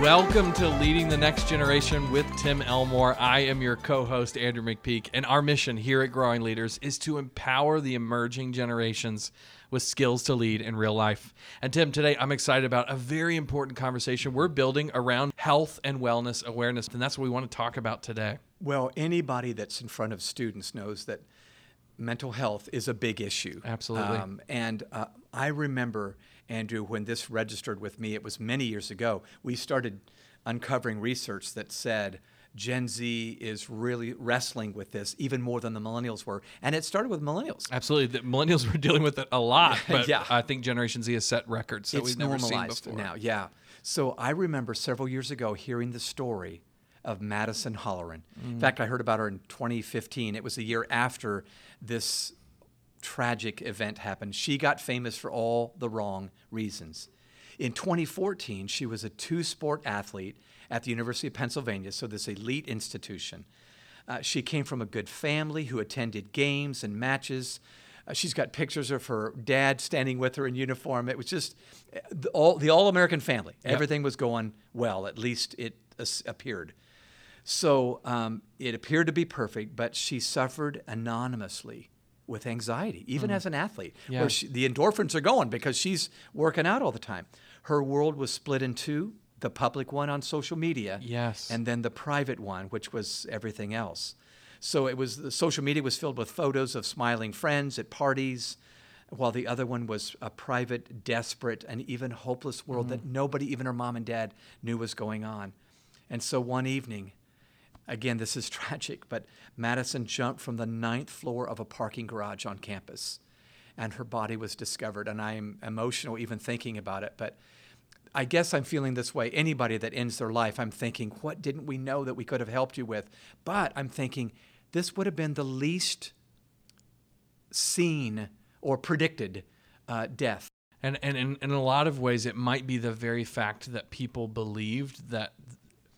Welcome to Leading the Next Generation with Tim Elmore. I am your co host, Andrew McPeak, and our mission here at Growing Leaders is to empower the emerging generations with skills to lead in real life. And Tim, today I'm excited about a very important conversation we're building around health and wellness awareness, and that's what we want to talk about today. Well, anybody that's in front of students knows that mental health is a big issue. Absolutely. Um, and uh, I remember, Andrew, when this registered with me, it was many years ago, we started uncovering research that said, Gen Z is really wrestling with this even more than the millennials were. And it started with millennials. Absolutely. The millennials were dealing with it a lot. But yeah. I think Generation Z has set records that it's we've never seen before. now. Yeah. So I remember several years ago hearing the story of Madison Holleran. Mm. In fact, I heard about her in 2015. It was a year after this tragic event happened. She got famous for all the wrong reasons. In 2014, she was a two sport athlete at the University of Pennsylvania, so this elite institution. Uh, she came from a good family who attended games and matches. Uh, she's got pictures of her dad standing with her in uniform. It was just the all, the all American family. Yep. Everything was going well, at least it appeared. So um, it appeared to be perfect, but she suffered anonymously with anxiety, even mm. as an athlete, yeah. where she, the endorphins are going because she's working out all the time. Her world was split in two the public one on social media, yes, and then the private one, which was everything else. So it was the social media was filled with photos of smiling friends at parties, while the other one was a private, desperate, and even hopeless world mm. that nobody, even her mom and dad, knew was going on. And so one evening, Again, this is tragic, but Madison jumped from the ninth floor of a parking garage on campus, and her body was discovered. And I am emotional even thinking about it, but I guess I'm feeling this way. Anybody that ends their life, I'm thinking, what didn't we know that we could have helped you with? But I'm thinking, this would have been the least seen or predicted uh, death. And, and in, in a lot of ways, it might be the very fact that people believed that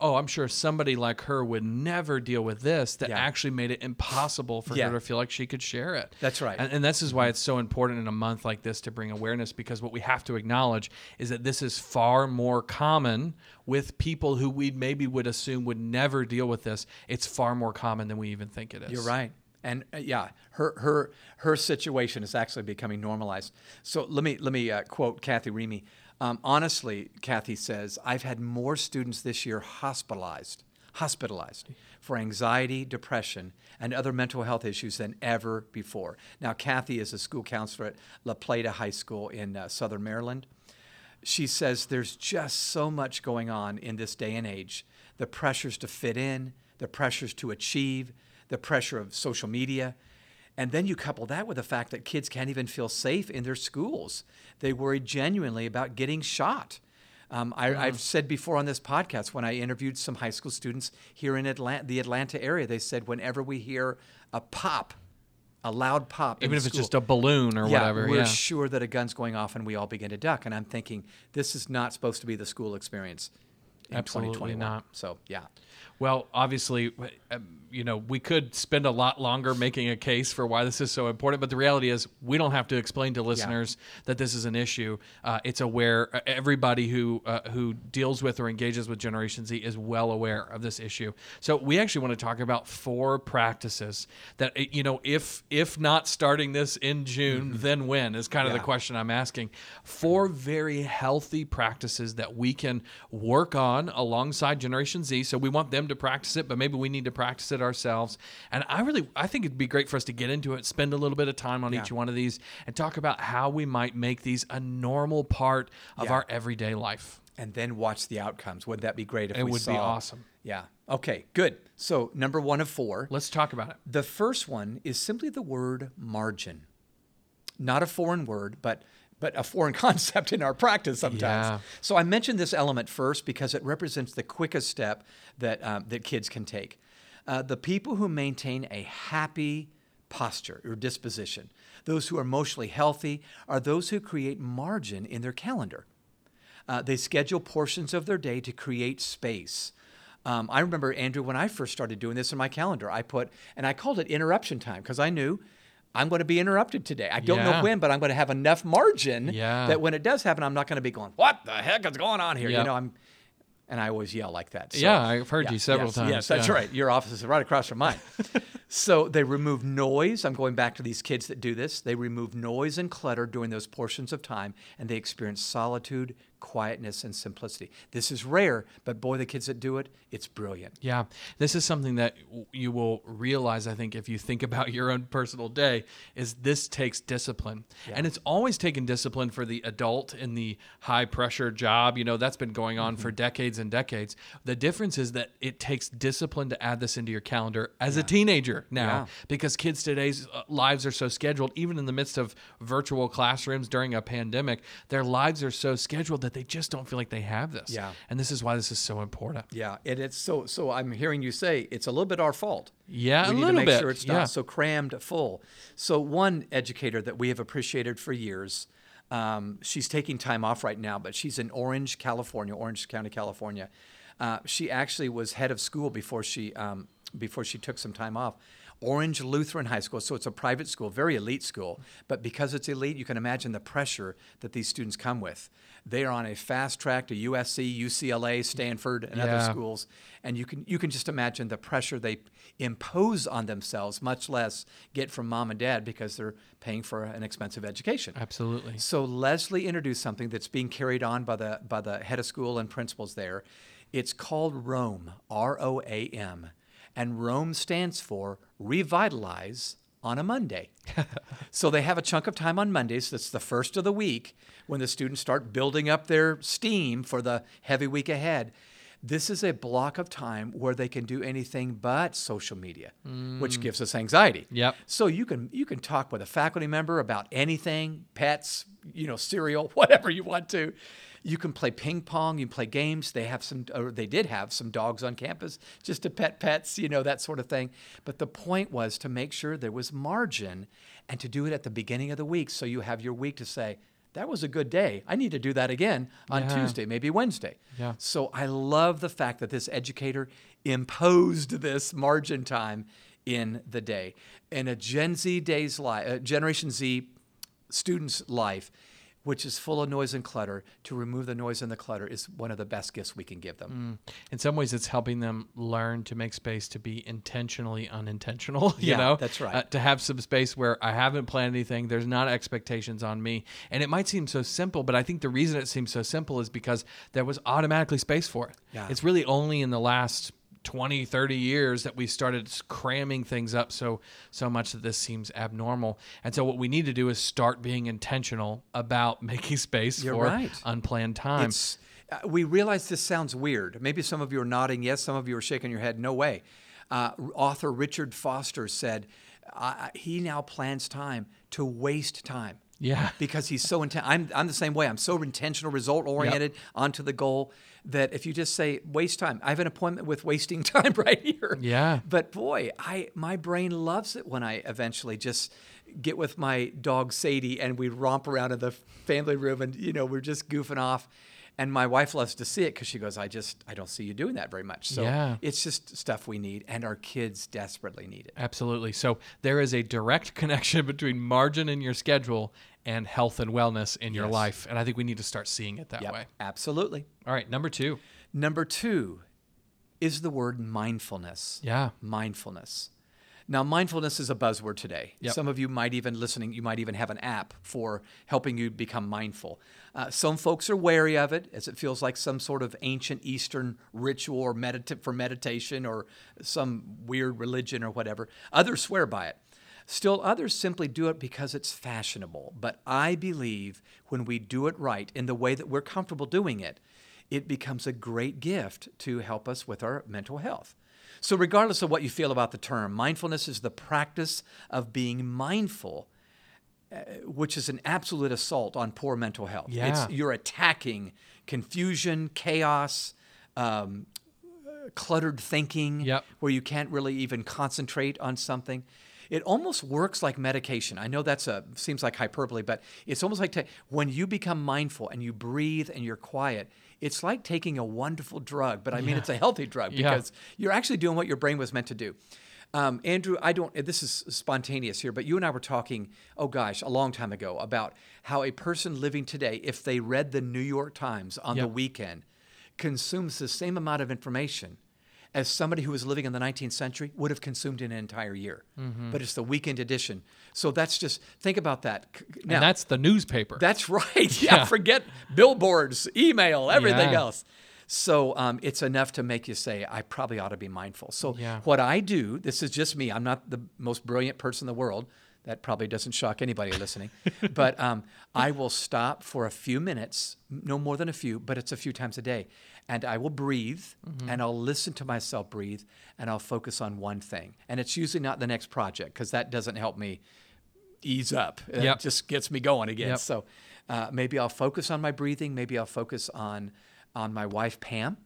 oh, I'm sure somebody like her would never deal with this that yeah. actually made it impossible for yeah. her to feel like she could share it. That's right. And, and this is why it's so important in a month like this to bring awareness because what we have to acknowledge is that this is far more common with people who we maybe would assume would never deal with this. It's far more common than we even think it is. You're right. And uh, yeah, her her her situation is actually becoming normalized. So let me let me uh, quote Kathy Remy. Um, honestly, Kathy says, I've had more students this year hospitalized, hospitalized for anxiety, depression, and other mental health issues than ever before. Now, Kathy is a school counselor at La Plata High School in uh, Southern Maryland. She says there's just so much going on in this day and age the pressures to fit in, the pressures to achieve, the pressure of social media, and then you couple that with the fact that kids can't even feel safe in their schools. They worry genuinely about getting shot. Um, I, have said before on this podcast when I interviewed some high school students here in Atlanta, the Atlanta area, they said whenever we hear a pop, a loud pop, even if school, it's just a balloon or yeah, whatever, we're yeah. sure that a gun's going off and we all begin to duck. And I'm thinking this is not supposed to be the school experience. Absolutely not. So yeah. Well, obviously, um, you know, we could spend a lot longer making a case for why this is so important, but the reality is we don't have to explain to listeners yeah. that this is an issue. Uh, it's aware. Uh, everybody who uh, who deals with or engages with Generation Z is well aware of this issue. So we actually want to talk about four practices that uh, you know, if if not starting this in June, mm-hmm. then when is kind of yeah. the question I'm asking. Four very healthy practices that we can work on alongside Generation Z. So we want them to practice it, but maybe we need to practice it ourselves. And I really, I think it'd be great for us to get into it, spend a little bit of time on yeah. each one of these, and talk about how we might make these a normal part of yeah. our everyday life. And then watch the outcomes. Would that be great if it would saw? be awesome. Yeah. Okay. Good. So number one of four. Let's talk about it. The first one is simply the word margin. Not a foreign word, but but a foreign concept in our practice sometimes. Yeah. So I mentioned this element first because it represents the quickest step that um, that kids can take. Uh, the people who maintain a happy posture or disposition, those who are emotionally healthy, are those who create margin in their calendar. Uh, they schedule portions of their day to create space. Um, I remember, Andrew, when I first started doing this in my calendar, I put, and I called it interruption time because I knew I'm going to be interrupted today. I don't yeah. know when, but I'm going to have enough margin yeah. that when it does happen, I'm not going to be going, what the heck is going on here? Yep. You know, I'm, And I always yell like that. So, Yeah, I've heard you several yes, times, Yes, that's yeah. right. Your office is right across from mine. so they remove noise. I'm going back to these kids that do this. They remove noise and clutter during those portions of time, and they experience solitude, quietness, and simplicity. This is rare, but boy, the kids that do it, it's brilliant. Yeah, this is something that you will realize. I think if you think about your own personal day, is this takes discipline, and it's always taken discipline for the adult in the high pressure job. You know that's been going on Mm-hmm. for decades and decades. The difference is that it takes discipline to add this into your calendar as a teenager now, Yeah. because kids today's uh, lives are so scheduled. Even in the midst of virtual classrooms during a pandemic, their lives are so scheduled that they just don't feel like they have this. Yeah. and this is why this is so important. Yeah, and it's so. So I'm hearing you say it's a little bit our fault. Yeah, we a need little to make bit, sure it's yeah. not so crammed full. So one educator that we have appreciated for years, um, she's taking time off right now, but she's in Orange, California, Orange County, California. Uh, she actually was head of school before she um, before she took some time off. Orange Lutheran High School, so it's a private school, very elite school. But because it's elite, you can imagine the pressure that these students come with. They are on a fast track to USC, UCLA, Stanford, and other schools, and you can you can just imagine the pressure they impose on themselves, much less get from mom and dad because they're paying for an expensive education. Absolutely. So Leslie introduced something that's being carried on by the by the head of school and principals there. It's called ROAM, R O A M, and ROAM stands for revitalize on a Monday. so they have a chunk of time on Mondays. That's the first of the week when the students start building up their steam for the heavy week ahead. This is a block of time where they can do anything but social media, which mm. gives us anxiety. Yep. So you can you can talk with a faculty member about anything, pets, you know, cereal, whatever you want to. You can play ping pong. You can play games. They have some, or they did have some dogs on campus just to pet pets, you know, that sort of thing. But the point was to make sure there was margin, and to do it at the beginning of the week, so you have your week to say. That was a good day. I need to do that again on Yeah. Tuesday, maybe Wednesday. Yeah. So I love the fact that this educator imposed this margin time in the day. In a Gen Z day's life, uh, Generation Z student's life, which is full of noise and clutter, to remove the noise and the clutter is one of the best gifts we can give them. in some ways it's helping them learn to make space to be intentionally unintentional you Yeah, know that's right. Uh, to have some space where i haven't planned anything there's not expectations on me and it might seem so simple but i think the reason it seems so simple is because there was automatically space for it Yeah. it's really only in the last 20 30 years that we started cramming things up so so much that this seems abnormal and so what we need to do is start being intentional about making space You're for right. unplanned time It's, uh, we realize this sounds weird. Maybe some of you are nodding yes, some of you are shaking your head no way. Uh, author Richard Foster said uh, he now plans time to waste time. Yeah. Because he's so intent. I'm, I'm the same way. I'm so intentional, result oriented, onto the goal that if you just say waste time, I have an appointment with wasting time right here. Yeah. But boy, I my brain loves it when I eventually just get with my dog Sadie and we romp around in the family room and you know we're just goofing off. And my wife loves to see it because she goes, I just I don't see you doing that very much. So Yeah. it's just stuff we need, and our kids desperately need it. Absolutely. So there is a direct connection between margin in your schedule and health and wellness in your Yes. life. And I think we need to start seeing it that Yep, way. absolutely. All right, number two. Number two is the word mindfulness. Yeah. Mindfulness. Now, mindfulness is a buzzword today. Yep. Some of you might even listening, you might even have an app for helping you become mindful. Uh, some folks are wary of it, as it feels like some sort of ancient Eastern ritual or for meditation or some weird religion or whatever. Others swear by it. Still, others simply do it because it's fashionable. But I believe when we do it right in the way that we're comfortable doing it, it becomes a great gift to help us with our mental health. So, regardless of what you feel about the term, mindfulness is the practice of being mindful, uh, which is an absolute assault on poor mental health. Yeah. It's, you're attacking confusion, chaos, um, cluttered thinking, Yep. where you can't really even concentrate on something. It almost works like medication. I know that's a seems like hyperbole, but it's almost like when you become mindful and you breathe and you're quiet. It's like taking a wonderful drug, but I mean it's a healthy drug Yeah. because you're actually doing what your brain was meant to do. Um, Andrew, I don't. This is spontaneous here, but you and I were talking. Oh gosh, a long time ago about how a person living today, if they read the New York Times on the weekend, consumes the same amount of information as somebody who was living in the 19th century would have consumed in an entire year. Mm-hmm. But it's the weekend edition. So that's just, think about that. Now, and that's the newspaper. that's right. Yeah, Yeah. forget billboards, email, everything Yeah. else. So um, it's enough to make you say, I probably ought to be mindful. So Yeah. what I do, this is just me. I'm not the most brilliant person in the world. That probably doesn't shock anybody listening. but um, I will stop for a few minutes, no more than a few, but it's a few times a day. And I will breathe Mm-hmm. and I'll listen to myself breathe and I'll focus on one thing. And it's usually not the next project because that doesn't help me ease up. It Yep. just gets me going again. Yep. So uh, maybe I'll focus on my breathing. Maybe I'll focus on on my wife Pam,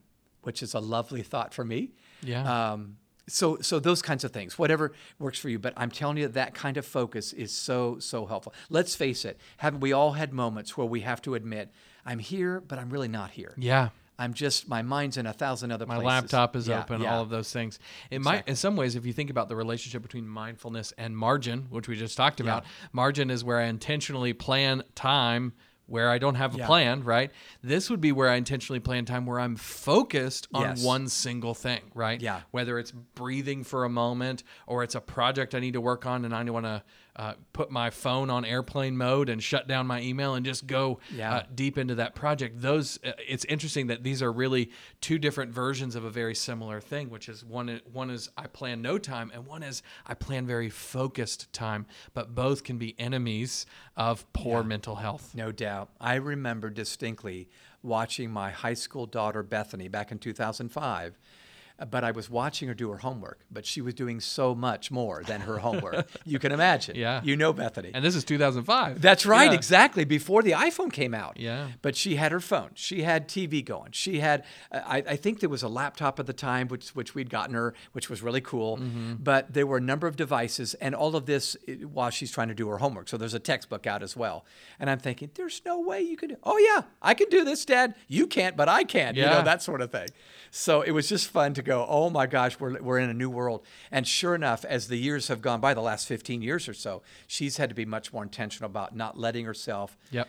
which is a lovely thought for me. Yeah. Um, so so those kinds of things, whatever works for you. But I'm telling you, that kind of focus is so so helpful. Let's face it. Haven't we all had moments where we have to admit, I'm here, but I'm really not here. yeah. I'm just my mind's in a thousand other My places. laptop is Yeah, open, yeah. all of those things. It might, in some ways, if you think about the relationship between mindfulness and margin, which we just talked about, margin is where I intentionally plan time where I don't have a Yeah. plan, right? This would be where I intentionally plan time where I'm focused on Yes. one single thing, right? Yeah. Whether it's breathing for a moment or it's a project I need to work on and I don't want to uh, put my phone on airplane mode and shut down my email and just go Yeah. uh, deep into that project. Those uh, it's interesting that these are really two different versions of a very similar thing, which is one one is I plan no time and one is I plan very focused time, but both can be enemies of poor mental health. No doubt. I remember distinctly watching my high school daughter Bethany back in 2005. Uh, But I was watching her do her homework, but she was doing so much more than her homework. you can imagine. Yeah. You know Bethany. And this is 2005. That's right, Yeah. exactly. Before the iPhone came out. Yeah. But she had her phone. She had TV going. She had, uh, I, I think there was a laptop at the time, which which we'd gotten her, which was really cool. Mm-hmm. But there were a number of devices, and all of this while she's trying to do her homework. So there's a textbook out as well. And I'm thinking, there's no way you could, Oh yeah, I can do this, Dad. You can't, but I can. Yeah. You know that sort of thing. So it was just fun to go. Oh my gosh, we're we're in a new world. And sure enough, as the years have gone by, the last 15 years or so, she's had to be much more intentional about not letting herself Yep.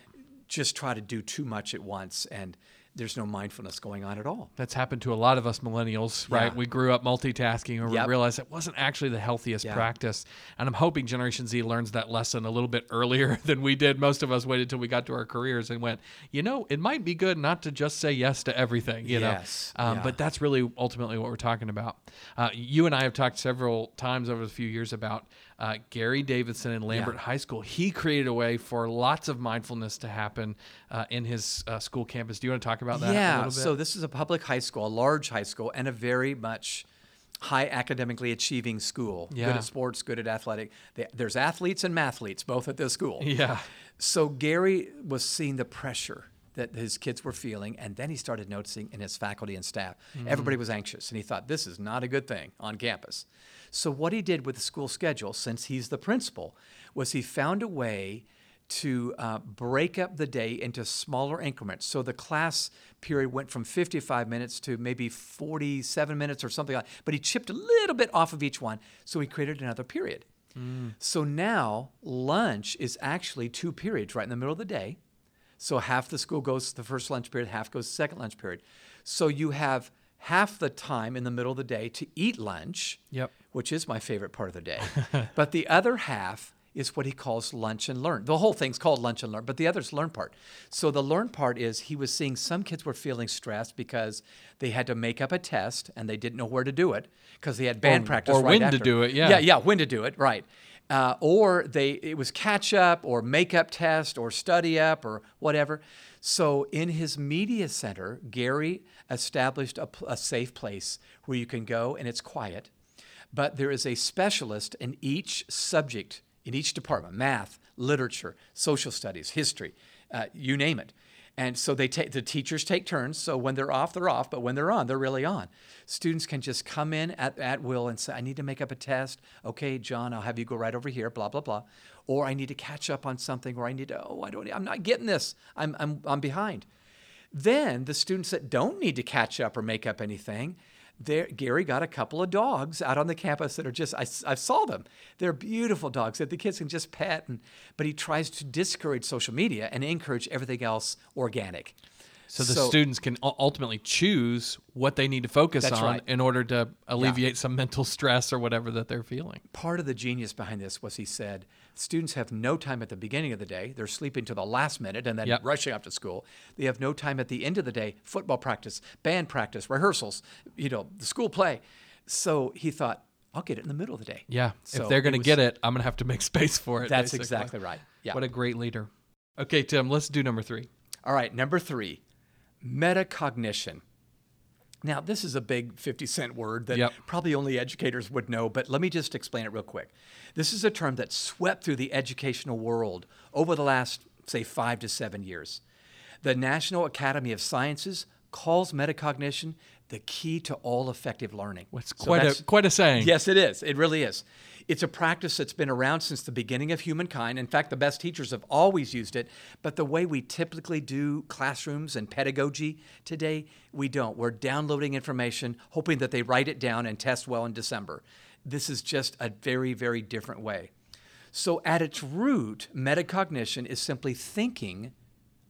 just try to do too much at once and there's no mindfulness going on at all. That's happened to a lot of us millennials, right? Yeah. We grew up multitasking and Yep. we realized it wasn't actually the healthiest Yeah. practice. And I'm hoping Generation Z learns that lesson a little bit earlier than we did. Most of us waited till we got to our careers and went, you know, it might be good not to just say yes to everything, you Yes. know? Um, Yeah. But that's really ultimately what we're talking about. Uh, you and I have talked several times over the few years about uh, Gary Davidson in Lambert Yeah. High School. He created a way for lots of mindfulness to happen uh, in his uh, school campus. Do you want to talk about that a yeah, little bit? so this is a public high school, a large high school, and a very much high academically achieving school. Yeah. Good at sports, good at athletic. They, there's athletes and mathletes both at this school. yeah. So Gary was seeing the pressure that his kids were feeling, and then he started noticing in his faculty and staff. Everybody was anxious, and he thought this is not a good thing on campus. So what he did with the school schedule, since he's the principal, was he found a way to uh, break up the day into smaller increments. So the class period went from 55 minutes to maybe 47 minutes or something like that. But he chipped a little bit off of each one, so he created another period. So now lunch is actually two periods right in the middle of the day. So half the school goes to the first lunch period, half goes to the second lunch period. So you have half the time in the middle of the day to eat lunch, Yep. which is my favorite part of the day. but the other half is what he calls lunch and learn. The whole thing's called lunch and learn, but the other's learn part. So the learn part is he was seeing some kids were feeling stressed because they had to make up a test and they didn't know where to do it because they had band Or- practice or right when to do it, yeah. Yeah, yeah, when to do it, right. Uh, or they it was catch up or makeup test or study up or whatever. So in his media center, Gary established a, a safe place where you can go and it's quiet, but there is a specialist in each subject in each department: math, literature, social studies, history, uh, you name it. And so they take the teachers take turns. So when they're off, they're off, but when they're on, they're really on. Students can just come in at, at will and say, I need to make up a test. Okay, John, I'll have you go right over here, blah, blah, blah. Or I need to catch up on something, or I need to, oh, I don't I'm not getting this. I'm I'm I'm behind. Then the students that don't need to catch up or make up anything, there, Gary got a couple of dogs out on the campus that are just, I, I saw them. They're beautiful dogs that the kids can just pet. And, but he tries to discourage social media and encourage everything else organic. So the students can ultimately choose what they need to focus on right. in order to alleviate some mental stress or whatever that they're feeling. part of the genius behind this was he said students have no time at the beginning of the day they're sleeping to the last minute and then Yep. rushing off to school they have no time at the end of the day football practice band practice rehearsals you know the school play so he thought i'll get it in the middle of the day Yeah. So if they're going to get it, I'm going to have to make space for it. that's basically. exactly right yeah What a great leader. Okay, Tim, let's do number three. all right number three metacognition now this is a big 50 cent word that Yep. probably only educators would know but let me just explain it real quick this is a term that swept through the educational world over the last say five to seven years the national academy of sciences calls metacognition the key to all effective learning It's So quite that's- a quite a saying. Yes, it is. It really is. It's a practice that's been around since the beginning of humankind. In fact, the best teachers have always used it. But the way we typically do classrooms and pedagogy today, we don't. We're downloading information, hoping that they write it down and test well in December. This is just a very, very different way. So, at its root, metacognition is simply thinking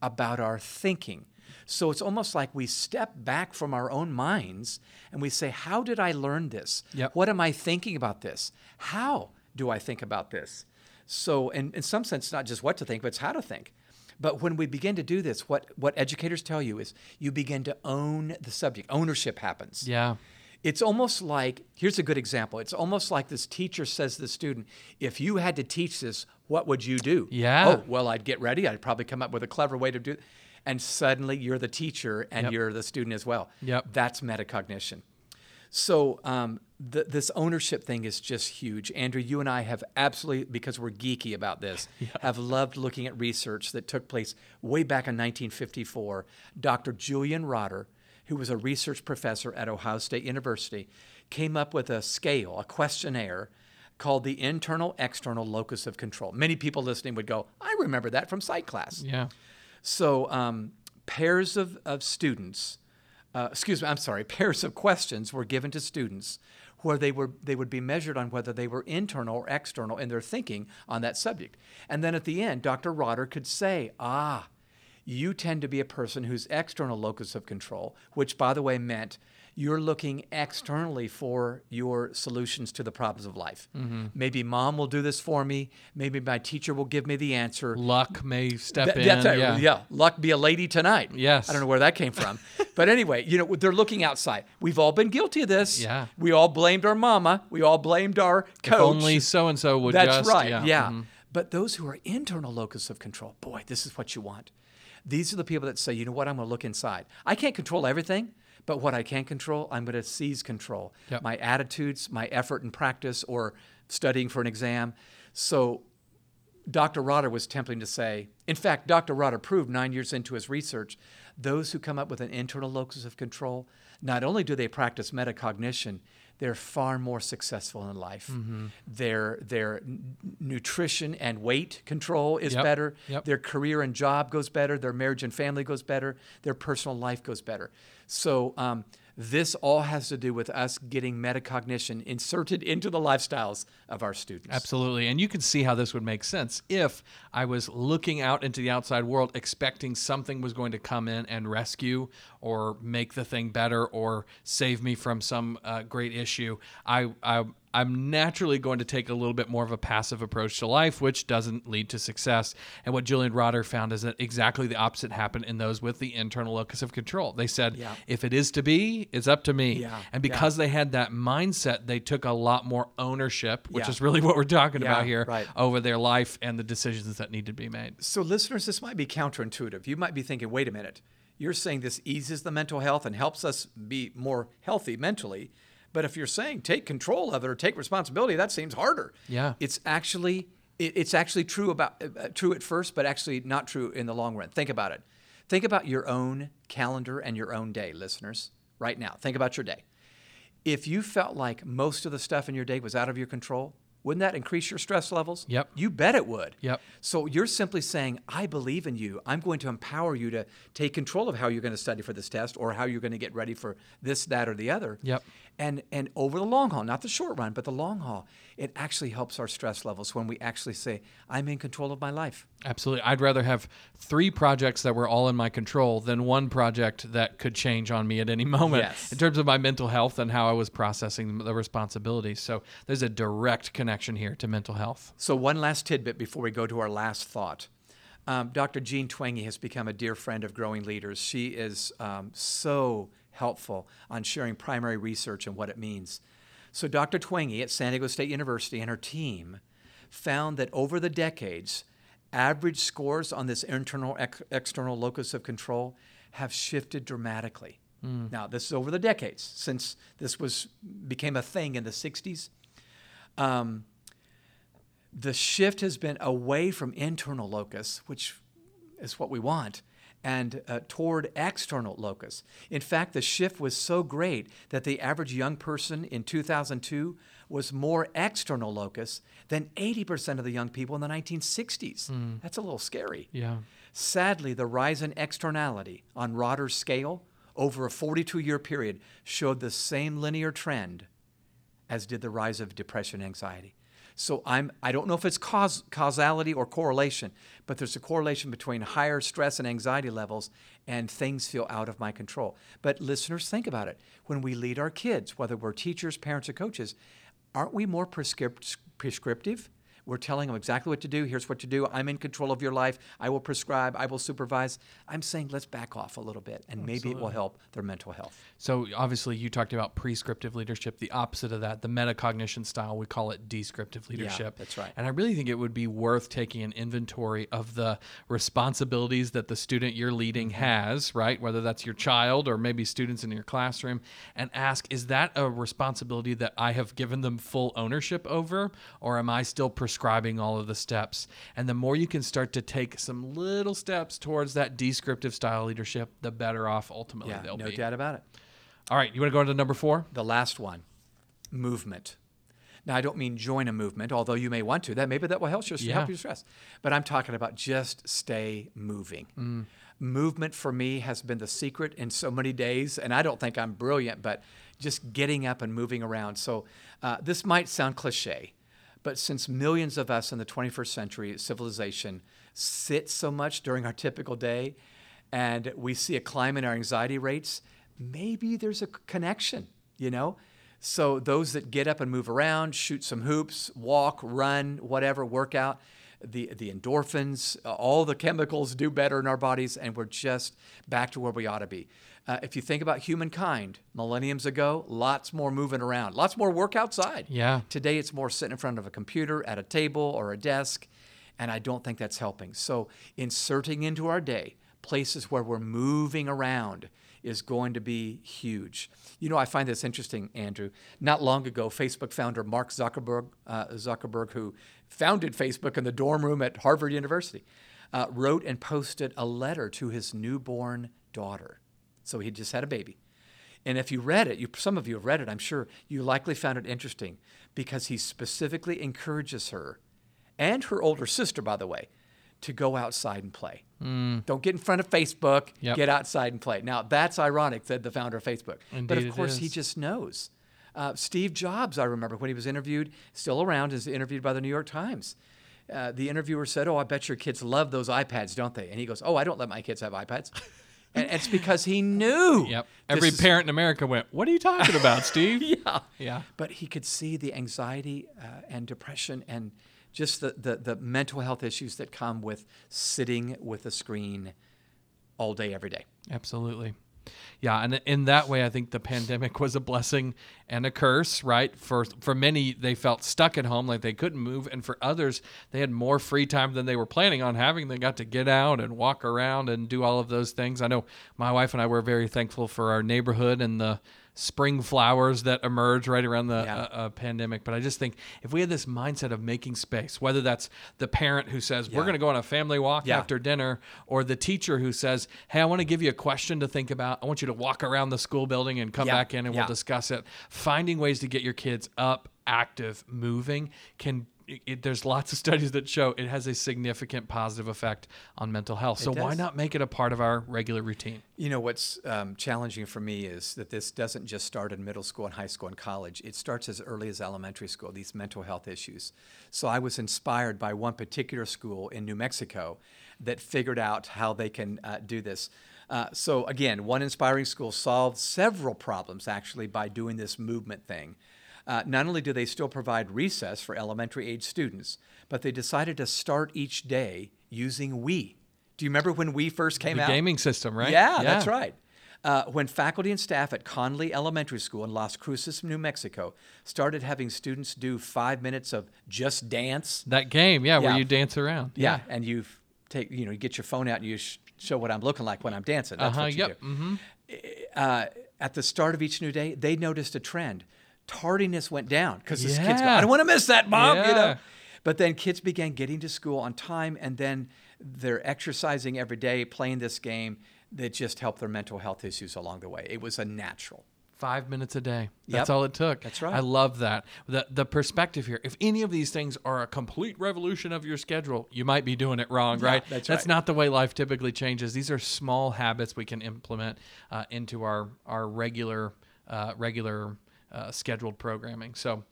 about our thinking. So it's almost like we step back from our own minds and we say, How did I learn this? Yep. What am I thinking about this? How do I think about this? So, in, in some sense, not just what to think, but it's how to think. But when we begin to do this, what, what educators tell you is you begin to own the subject. Ownership happens. Yeah. It's almost like here's a good example. It's almost like this teacher says to the student, if you had to teach this, what would you do? Yeah. Oh, well, I'd get ready. I'd probably come up with a clever way to do it. And suddenly you're the teacher and Yep. you're the student as well. Yep. That's metacognition. So um, th- this ownership thing is just huge. Andrew, you and I have absolutely, because we're geeky about this, have loved looking at research that took place way back in 1954. Dr. Julian Rotter, who was a research professor at Ohio State University, came up with a scale, a questionnaire called the internal external locus of control. Many people listening would go, I remember that from psych class. Yeah. So um, pairs of, of students, uh, excuse me, I'm sorry, pairs of questions were given to students where they were they would be measured on whether they were internal or external in their thinking on that subject. And then at the end, Dr. Rotter could say, ah, you tend to be a person whose external locus of control, which by the way meant you're looking externally for your solutions to the problems of life. Maybe mom will do this for me. Maybe my teacher will give me the answer. Luck may step Th- in. yeah. yeah. Luck be a lady tonight. Yes. I don't know where that came from. but anyway, you know, they're looking outside. We've all been guilty of this. Yeah. We all blamed our mama. We all blamed our coach. If only so and so would That's just. right. Yeah. Yeah. Mhm. But those who are internal locus of control, boy, this is what you want. These are the people that say, you know what, I'm going to look inside. I can't control everything, but what I can control, I'm going to seize control. Yep. My attitudes, my effort and practice, or studying for an exam. So Dr. Rotter was tempting to say, in fact, Dr. Rotter proved nine years into his research, those who come up with an internal locus of control, not only do they practice metacognition, they're far more successful in life. Mm-hmm. Their, their n- nutrition and weight control is Yep, better. yep. Their career and job goes better. Their marriage and family goes better. Their personal life goes better. So, um, this all has to do with us getting metacognition inserted into the lifestyles of our students. Absolutely. And you can see how this would make sense if I was looking out into the outside world expecting something was going to come in and rescue or make the thing better or save me from some uh, great issue. I, I, I'm naturally going to take a little bit more of a passive approach to life, which doesn't lead to success. And what Julian Rotter found is that exactly the opposite happened in those with the internal locus of control. They said, Yeah. if it is to be, it's up to me. Yeah, And yeah. because they had that mindset, they took a lot more ownership, which Yeah. is really what we're talking Yeah, about here, right. over their life and the decisions that need to be made. So, listeners, this might be counterintuitive. You might be thinking, wait a minute, you're saying this eases the mental health and helps us be more healthy mentally. But if you're saying take control of it or take responsibility, that seems harder. Yeah. It's actually it, it's actually true about uh, true at first, but actually not true in the long run. Think about it. Think about your own calendar and your own day, listeners. Right now, think about your day. If you felt like most of the stuff in your day was out of your control, wouldn't that increase your stress levels? Yep. You bet it would. Yep. So you're simply saying, I believe in you. I'm going to empower you to take control of how you're going to study for this test or how you're going to get ready for this, that, or the other. Yep. And, and over the long haul, not the short run, but the long haul, it actually helps our stress levels when we actually say, I'm in control of my life. Absolutely. I'd rather have three projects that were all in my control than one project that could change on me at any moment Yes. in terms of my mental health and how I was processing the responsibilities. So there's a direct connection here to mental health. So, one last tidbit before we go to our last thought. Um, Dr. Jean Twenge has become a dear friend of Growing Leaders. She is um, so helpful on sharing primary research and what it means. So, Dr. Twenge at San Diego State University and her team found that over the decades, average scores on this internal ex- external locus of control have shifted dramatically. Now, this is over the decades since this was became a thing in the 60s. Um, the shift has been away from internal locus, which is what we want, and uh, toward external locus. In fact, the shift was so great that the average young person in 2002 was more external locus than 80% of the young people in the 1960s. That's a little scary. Yeah. Sadly, the rise in externality on Rotter's scale over a 42 year period showed the same linear trend as did the rise of depression and anxiety. So I'm I don't know if it's cause, causality or correlation, but there's a correlation between higher stress and anxiety levels and things feel out of my control. But listeners, think about it. When we lead our kids, whether we're teachers, parents, or coaches, aren't we more prescript- prescriptive? We're telling them exactly what to do. Here's what to do. I'm in control of your life. I will prescribe. I will supervise. I'm saying let's back off a little bit, and maybe it will help their mental health. So obviously, you talked about prescriptive leadership. The opposite of that, the metacognition style, we call it descriptive leadership. that's right. And I really think it would be worth taking an inventory of the responsibilities that the student you're leading Mm-hmm. has, right? Whether that's your child or maybe students in your classroom, and ask, is that a responsibility that I have given them full ownership over, or am I still prescribing all of the steps? And the more you can start to take some little steps towards that descriptive style leadership, the better off ultimately Yeah, they'll no be. No doubt about it. All right, you want to go on to number four? The last one, movement. Now, I don't mean join a movement, although you may want to. That maybe that will help you Yeah. help you stress. But I'm talking about just stay moving. Movement for me has been the secret in so many days, and I don't think I'm brilliant, but just getting up and moving around. So uh, this might sound cliche, but since millions of us in the 21st century civilization sit so much during our typical day, and we see a climb in our anxiety rates, maybe there's a connection, you know? So those that get up and move around, shoot some hoops, walk, run, whatever, workout, the the endorphins, all the chemicals do better in our bodies, and we're just back to where we ought to be. Uh, if you think about humankind, millenniums ago, lots more moving around, lots more work outside. Yeah. Today it's more sitting in front of a computer, at a table, or a desk, and I don't think that's helping. So inserting into our day places where we're moving around is going to be huge. You know, I find this interesting, Andrew. Not long ago, Facebook founder Mark Zuckerberg, uh, Zuckerberg, who founded Facebook in the dorm room at Harvard University, uh, wrote and posted a letter to his newborn daughter. So he just had a baby. And if you read it, you, some of you have read it, I'm sure, you likely found it interesting because he specifically encourages her and her older sister, by the way, to go outside and play. Don't get in front of Facebook, Yep. get outside and play. Now, that's ironic, said the founder of Facebook. Indeed but of course, he just knows. Uh, Steve Jobs, I remember when he was interviewed, still around, is interviewed by the New York Times. Uh, the interviewer said, "Oh, I bet your kids love those iPads, don't they?" And he goes, "Oh, I don't let my kids have iPads." and it's because he knew. Yep. Every is- parent in America went, What are you talking about, Steve? yeah. Yeah. But he could see the anxiety uh, and depression and just the, the, the mental health issues that come with sitting with a screen all day, every day. Absolutely. Yeah, and in that way, I think the pandemic was a blessing and a curse, right? For for many, they felt stuck at home, like they couldn't move, and for others, they had more free time than they were planning on having. They got to get out and walk around and do all of those things. I know my wife and I were very thankful for our neighborhood and the spring flowers that emerge right around the Yeah. uh, uh, pandemic. But I just think if we had this mindset of making space, whether that's the parent who says we're going to go on a family walk Yeah. after dinner, or the teacher who says, "Hey, I want to give you a question to think about. I want you to walk around the school building and come Yeah, back in and yeah. we'll discuss it." Finding ways to get your kids up, active, moving can it, it, there's lots of studies that show it has a significant positive effect on mental health. So why not make it a part of our regular routine? You know, what's um, challenging for me is that this doesn't just start in middle school and high school and college. It starts as early as elementary school, these mental health issues. So I was inspired by one particular school in New Mexico that figured out how they can uh, do this. Uh, so again, one inspiring school solved several problems actually by doing this movement thing. Uh, not only do they still provide recess for elementary age students, but they decided to start each day using Wii. Do you remember when Wii first came out? The out? gaming system, right? Yeah, that's right. Uh, when faculty and staff at Conlee Elementary School in Las Cruces, New Mexico, started having students do five minutes of just dance. That game, yeah, where you dance around. Yeah, and you take, you know, you get your phone out and you sh- show what I'm looking like when I'm dancing. That's Uh-huh, what you yep, do. Uh, at the start of each new day, they noticed a trend. Tardiness went down because the kids go, I don't want to miss that, mom. You know. But then kids began getting to school on time, and then they're exercising every day, playing this game that just helped their mental health issues along the way. It was a natural. Five minutes a day. That's Yep. all it took. That's right. I love that. The the perspective here. If any of these things are a complete revolution of your schedule, you might be doing it wrong, right? that's right. not the way life typically changes. These are small habits we can implement uh, into our our regular uh, regular uh, scheduled programming. So,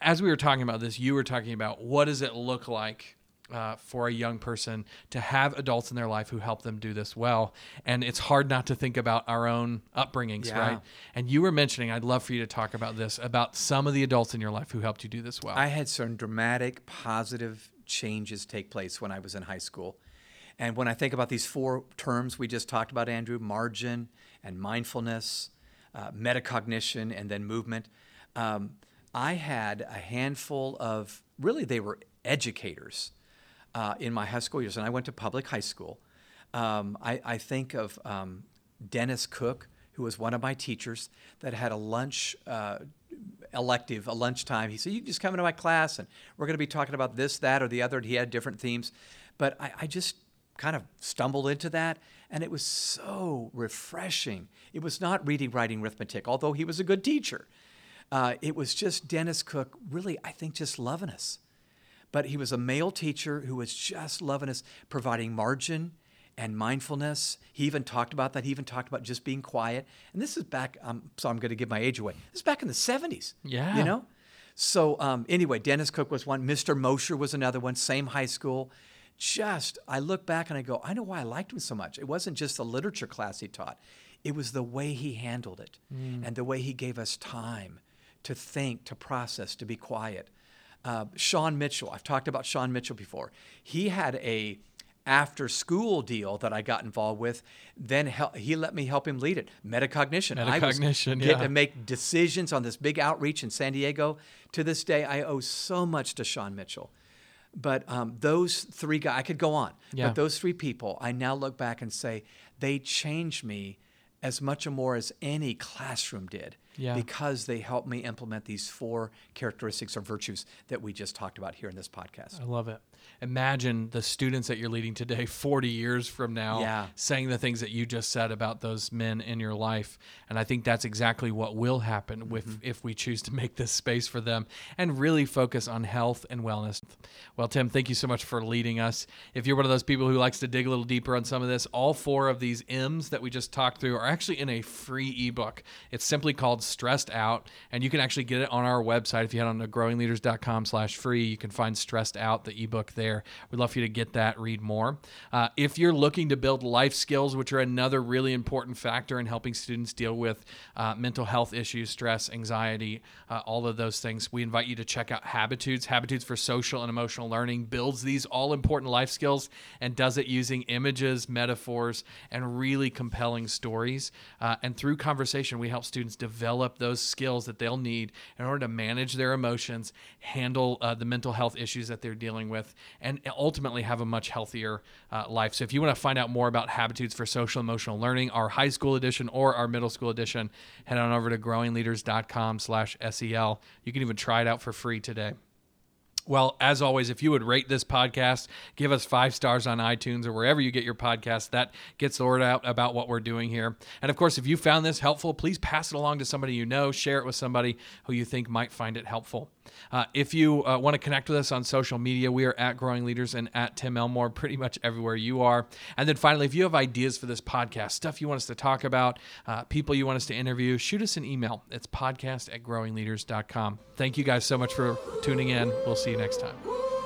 as we were talking about this, you were talking about what does it look like uh, for a young person to have adults in their life who help them do this well. And it's hard not to think about our own upbringings, Yeah. right? And you were mentioning, I'd love for you to talk about this, about some of the adults in your life who helped you do this well. I had some dramatic positive changes take place when I was in high school. And when I think about these four terms we just talked about, Andrew margin and mindfulness, uh, metacognition, and then movement um, I had a handful of really, they were educators uh, in my high school years. And I went to public high school. Um, I, I think of um, Dennis Cook, who was one of my teachers, that had a lunch uh, elective, a lunchtime. He said, You can just come into my class and we're going to be talking about this, that, or the other. And he had different themes. But I, I just kind of stumbled into that and it was so refreshing. It was not reading, writing, arithmetic, although he was a good teacher. Uh, it was just Dennis Cook, really, I think, just loving us. But he was a male teacher who was just loving us, providing margin and mindfulness. He even talked about that. He even talked about just being quiet. And this is back, um, so I'm going to give my age away. This is back in the 70s. Yeah. You know? So, um, anyway, Dennis Cook was one. Mr. Mosher was another one, same high school. Just, I look back and I go, I know why I liked him so much. It wasn't just the literature class he taught, it was the way he handled it and the way he gave us time to think, to process, to be quiet. Uh, Sean Mitchell, I've talked about Sean Mitchell before. He had a after school deal that I got involved with. Then hel- he let me help him lead it. Metacognition. I was Metacognition, yeah. to make decisions on this big outreach in San Diego. To this day, I owe so much to Sean Mitchell. But um, those three guys, I could go on, Yeah. but those three people, I now look back and say they changed me as much or more as any classroom did Yeah. because they helped me implement these four characteristics or virtues that we just talked about here in this podcast. I love it. Imagine the students that you're leading today, 40 years from now, Yeah. saying the things that you just said about those men in your life. And I think that's exactly what will happen with Mm-hmm. if we choose to make this space for them and really focus on health and wellness. Well, Tim, thank you so much for leading us. If you're one of those people who likes to dig a little deeper on some of this, all four of these M's that we just talked through are actually in a free ebook. It's simply called Stressed Out, and you can actually get it on our website. If you head on to growingleaders.com slash free, you can find Stressed Out, the ebook there. We'd love for you to get that, read more. Uh, if you're looking to build life skills, which are another really important factor in helping students deal with uh, mental health issues, stress, anxiety, uh, all of those things, we invite you to check out Habitudes. Habitudes for Social and Emotional Learning builds these all important life skills and does it using images, metaphors, and really compelling stories. Uh, and through conversation, we help students develop those skills that they'll need in order to manage their emotions, handle uh, the mental health issues that they're dealing with, and ultimately have a much healthier uh, life. So if you want to find out more about Habitudes for Social Emotional Learning, our high school edition or our middle school edition, head on over to growingleaders.com slash SEL. You can even try it out for free today. Well, as always, if you would rate this podcast, give us five stars on iTunes or wherever you get your podcast, that gets the word out about what we're doing here. And of course, if you found this helpful, please pass it along to somebody you know, share it with somebody who you think might find it helpful. Uh, if you uh, want to connect with us on social media, we are at Growing Leaders and at Tim Elmore, pretty much everywhere you are. And then finally, if you have ideas for this podcast, stuff you want us to talk about, uh, people you want us to interview, shoot us an email. It's podcast at growingleaders.com. Thank you guys so much for tuning in. We'll see you next time.